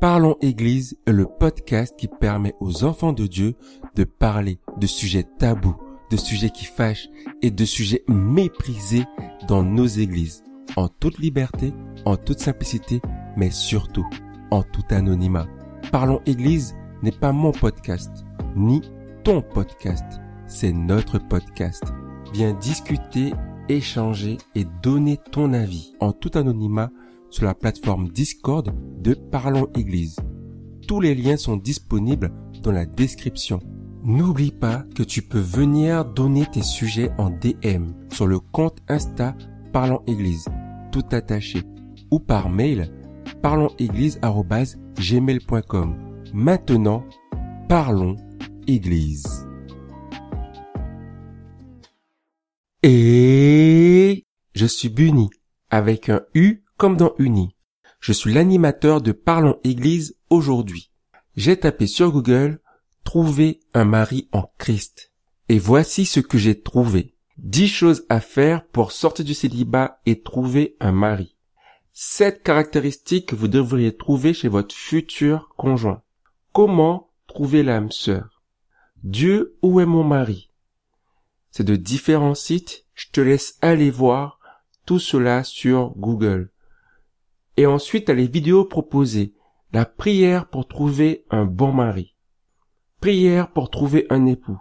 Parlons Église est le podcast qui permet aux enfants de Dieu de parler de sujets tabous, de sujets qui fâchent et de sujets méprisés dans nos églises, en toute liberté, en toute simplicité, mais surtout en tout anonymat. Parlons Église n'est pas mon podcast, ni ton podcast, c'est notre podcast. Viens discuter, échanger et donner ton avis en tout anonymat sur la plateforme Discord de Parlons Église. Tous les liens sont disponibles dans la description. N'oublie pas que tu peux venir donner tes sujets en DM sur le compte Insta Parlons Église, tout attaché, ou par mail parlonséglise.gmail.com. Maintenant, parlons Église. Et je suis Bunny avec un U comme dans Uni. Je suis l'animateur de Parlons Église aujourd'hui. J'ai tapé sur Google Trouver un mari en Christ. Et voici ce que j'ai trouvé. 10 choses à faire pour sortir du célibat et trouver un mari. 7 caractéristiques que vous devriez trouver chez votre futur conjoint. Comment trouver l'âme sœur? Dieu, où est mon mari? C'est de différents sites, je te laisse aller voir tout cela sur Google. Et ensuite, à les vidéos proposées. La prière pour trouver un bon mari. Prière pour trouver un époux.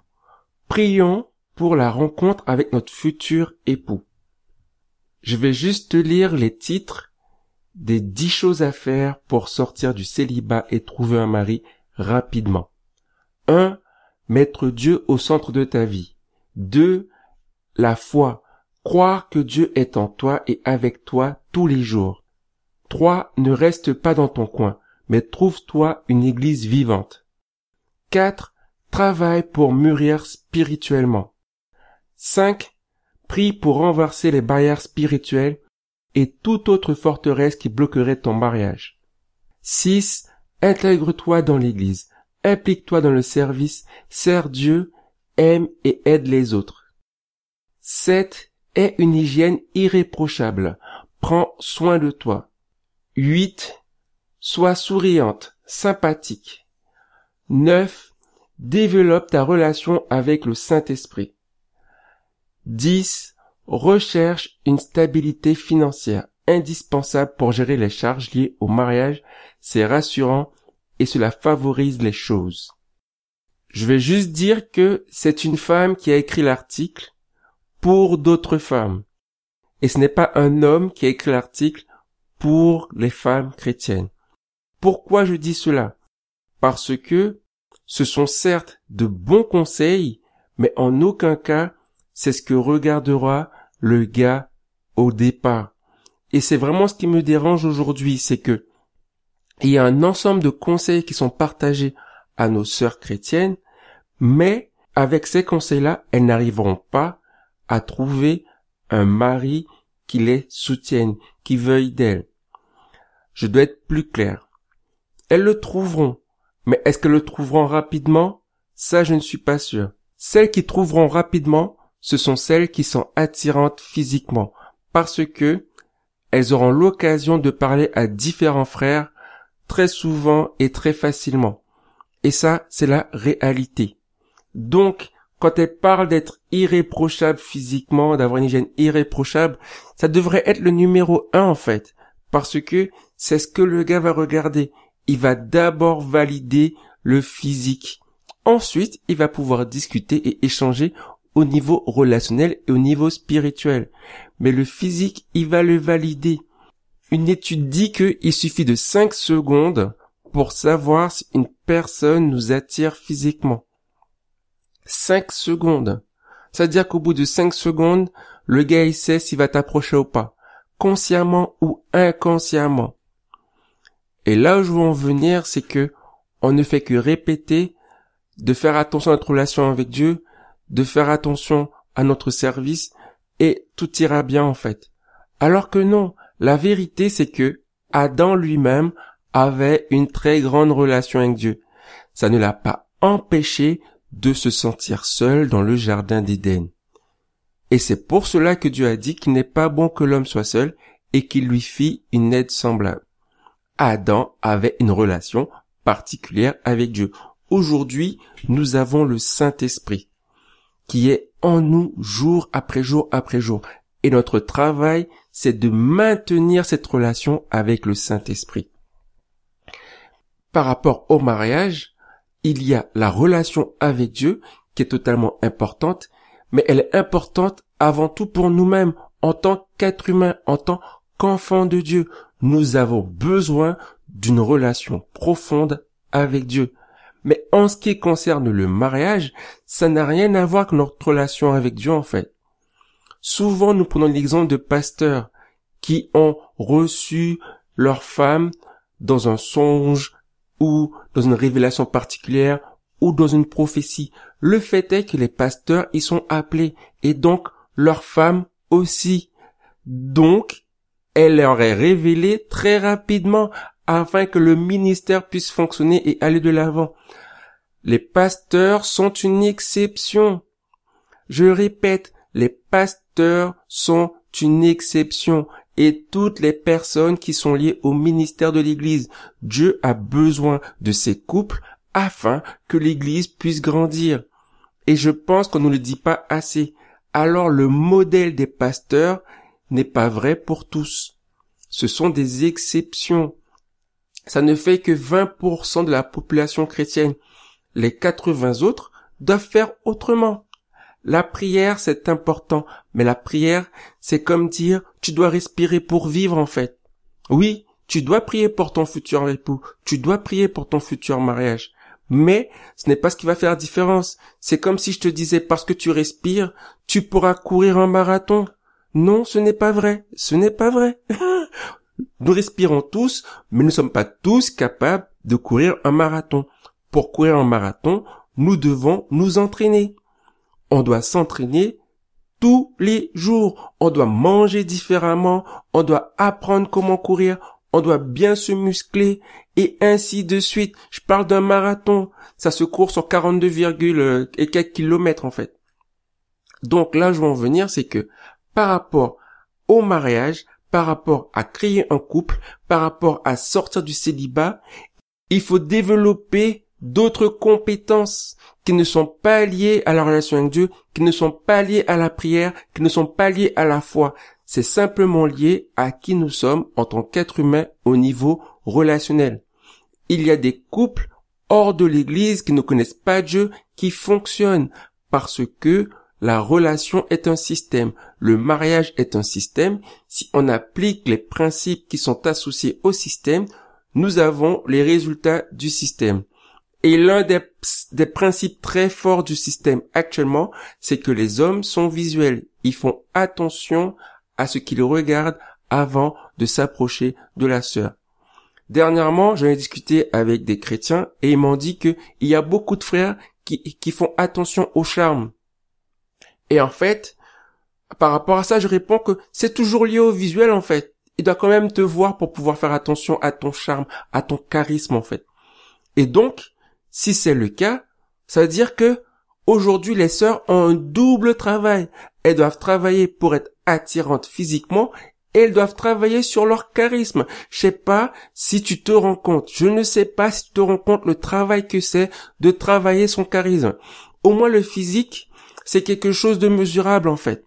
Prions pour la rencontre avec notre futur époux. Je vais juste lire les titres des dix choses à faire pour sortir du célibat et trouver un mari rapidement. 1. Mettre Dieu au centre de ta vie. 2. La foi. Croire que Dieu est en toi et avec toi tous les jours. 3. Ne reste pas dans ton coin, mais trouve-toi une église vivante. 4. Travaille pour mûrir spirituellement. 5. Prie pour renverser les barrières spirituelles et toute autre forteresse qui bloquerait ton mariage. 6. Intègre-toi dans l'église, implique-toi dans le service, sers Dieu, aime et aide les autres. 7. Aie une hygiène irréprochable, prends soin de toi. 8. Sois souriante, sympathique. 9. Développe ta relation avec le Saint-Esprit. 10. Recherche une stabilité financière indispensable pour gérer les charges liées au mariage. C'est rassurant et cela favorise les choses. Je vais juste dire que c'est une femme qui a écrit l'article pour d'autres femmes. Et ce n'est pas un homme qui a écrit l'article pour les femmes chrétiennes. Pourquoi je dis cela? Parce que ce sont certes de bons conseils, mais en aucun cas c'est ce que regardera le gars au départ. Et c'est vraiment ce qui me dérange aujourd'hui, c'est que il y a un ensemble de conseils qui sont partagés à nos sœurs chrétiennes, mais avec ces conseils-là, elles n'arriveront pas à trouver un mari qui les soutienne, qui veuille d'elles. Je dois être plus clair. Elles le trouveront, mais est-ce qu'elles le trouveront rapidement? Ça, je ne suis pas sûr. Celles qui trouveront rapidement, ce sont celles qui sont attirantes physiquement, parce que elles auront l'occasion de parler à différents frères très souvent et très facilement. Et ça, c'est la réalité. Donc, quand elles parlent d'être irréprochable physiquement, d'avoir une hygiène irréprochable, ça devrait être le numéro un en fait. Parce que c'est ce que le gars va regarder. Il va d'abord valider le physique. Ensuite, il va pouvoir discuter et échanger au niveau relationnel et au niveau spirituel. Mais le physique, il va le valider. Une étude dit qu'il suffit de 5 secondes pour savoir si une personne nous attire physiquement. 5 secondes. C'est-à-dire qu'au bout de 5 secondes, le gars il sait s'il va t'approcher ou pas, consciemment ou inconsciemment. Et là où je veux en venir, c'est que on ne fait que répéter de faire attention à notre relation avec Dieu, de faire attention à notre service, et tout ira bien en fait. Alors que non, la vérité c'est que Adam lui-même avait une très grande relation avec Dieu. Ça ne l'a pas empêché de se sentir seul dans le jardin d'Éden. Et c'est pour cela que Dieu a dit qu'il n'est pas bon que l'homme soit seul et qu'il lui fit une aide semblable. Adam avait une relation particulière avec Dieu. Aujourd'hui, nous avons le Saint-Esprit qui est en nous jour après jour après jour. Et notre travail, c'est de maintenir cette relation avec le Saint-Esprit. Par rapport au mariage, il y a la relation avec Dieu qui est totalement importante, mais elle est importante avant tout pour nous-mêmes, en tant qu'être humain, en tant qu'enfant de Dieu. Nous avons besoin d'une relation profonde avec Dieu. Mais en ce qui concerne le mariage, ça n'a rien à voir avec notre relation avec Dieu en fait. Souvent nous prenons l'exemple de pasteurs qui ont reçu leur femme dans un songe ou dans une révélation particulière ou dans une prophétie. Le fait est que les pasteurs y sont appelés et donc leur femme aussi. Donc, elle leur est révélée très rapidement afin que le ministère puisse fonctionner et aller de l'avant. Les pasteurs sont une exception. Je répète, les pasteurs sont une exception et toutes les personnes qui sont liées au ministère de l'Église. Dieu a besoin de ces couples afin que l'Église puisse grandir. Et je pense qu'on ne le dit pas assez. Alors le modèle des pasteurs n'est pas vrai pour tous. Ce sont des exceptions. Ça ne fait que 20% de la population chrétienne. Les 80 autres doivent faire autrement. La prière, c'est important, mais la prière, c'est comme dire, tu dois respirer pour vivre en fait. Oui, tu dois prier pour ton futur époux, tu dois prier pour ton futur mariage. Mais ce n'est pas ce qui va faire la différence. C'est comme si je te disais parce que tu respires, tu pourras courir un marathon. Non, ce n'est pas vrai. Ce n'est pas vrai. nous respirons tous, mais nous ne sommes pas tous capables de courir un marathon. Pour courir un marathon, nous devons nous entraîner on doit s'entraîner tous les jours. On doit manger différemment, on doit apprendre comment courir, on doit bien se muscler et ainsi de suite. Je parle d'un marathon. Ça se court sur 42, euh, et quelques kilomètres en fait. Donc là, je veux en venir, c'est que par rapport au mariage, par rapport à créer un couple, par rapport à sortir du célibat, il faut développer d'autres compétences qui ne sont pas liées à la relation avec Dieu, qui ne sont pas liées à la prière, qui ne sont pas liées à la foi. C'est simplement lié à qui nous sommes en tant qu'être humain au niveau relationnel. Il y a des couples hors de l'église qui ne connaissent pas Dieu, qui fonctionnent parce que la relation est un système, le mariage est un système. Si on applique les principes qui sont associés au système, nous avons les résultats du système. Et l'un des, principes très forts du système actuellement, c'est que les hommes sont visuels. Ils font attention à ce qu'ils regardent avant de s'approcher de la sœur. Dernièrement, j'en ai discuté avec des chrétiens et ils m'ont dit qu'il y a beaucoup de frères qui font attention au charme. Et en fait, par rapport à ça, je réponds que c'est toujours lié au visuel en fait. Il doit quand même te voir pour pouvoir faire attention à ton charme, à ton charisme en fait. Et donc, si c'est le cas, ça veut dire que aujourd'hui les sœurs ont un double travail. Elles doivent travailler pour être attirantes physiquement et elles doivent travailler sur leur charisme. Je sais pas si tu te rends compte. Je ne sais pas si tu te rends compte le travail que c'est de travailler son charisme. Au moins le physique, c'est quelque chose de mesurable en fait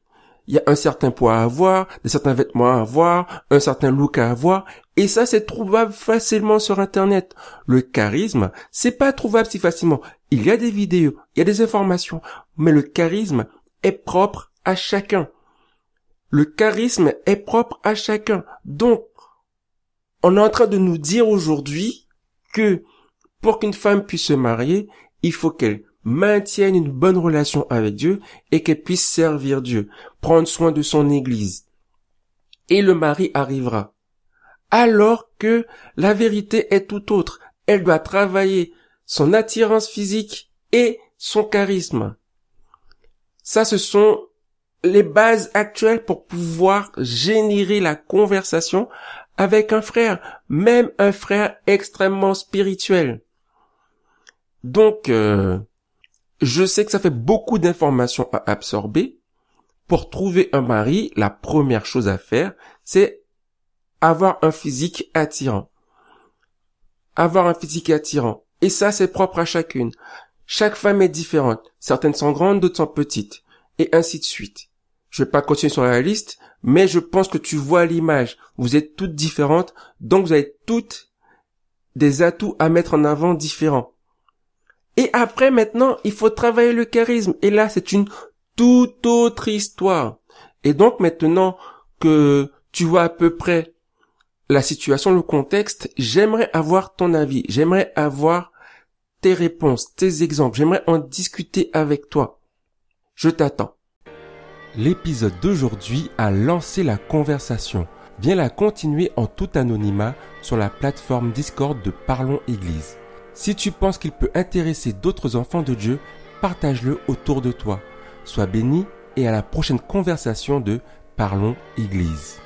il y a un certain poids à avoir, des certains vêtements à avoir, un certain look à avoir, et ça c'est trouvable facilement sur internet. Le charisme, c'est pas trouvable si facilement. Il y a des vidéos, il y a des informations, mais le charisme est propre à chacun. Le charisme est propre à chacun. Donc, on est en train de nous dire aujourd'hui que pour qu'une femme puisse se marier, il faut qu'elle maintienne une bonne relation avec Dieu et qu'elle puisse servir Dieu, prendre soin de son Église. Et le mari arrivera. Alors que la vérité est tout autre. Elle doit travailler son attirance physique et son charisme. Ça, ce sont les bases actuelles pour pouvoir générer la conversation avec un frère, même un frère extrêmement spirituel. Donc, euh, je sais que ça fait beaucoup d'informations à absorber. Pour trouver un mari, la première chose à faire, c'est avoir un physique attirant. avoir un physique attirant. Et ça, c'est propre à chacune. Chaque femme est différente. Certaines sont grandes, d'autres sont petites. Et ainsi de suite. Je vais pas continuer sur la liste, mais je pense que tu vois l'image. Vous êtes toutes différentes, donc vous avez toutes des atouts à mettre en avant différents. Et après, maintenant, il faut travailler le charisme. Et là, c'est une toute autre histoire. Et donc, maintenant que tu vois à peu près la situation, le contexte, j'aimerais avoir ton avis. J'aimerais avoir tes réponses, tes exemples. J'aimerais en discuter avec toi. Je t'attends. L'épisode d'aujourd'hui a lancé la conversation. Viens la continuer en tout anonymat sur la plateforme Discord de Parlons Église. Si tu penses qu'il peut intéresser d'autres enfants de Dieu, partage-le autour de toi. Sois béni et à la prochaine conversation de Parlons Église.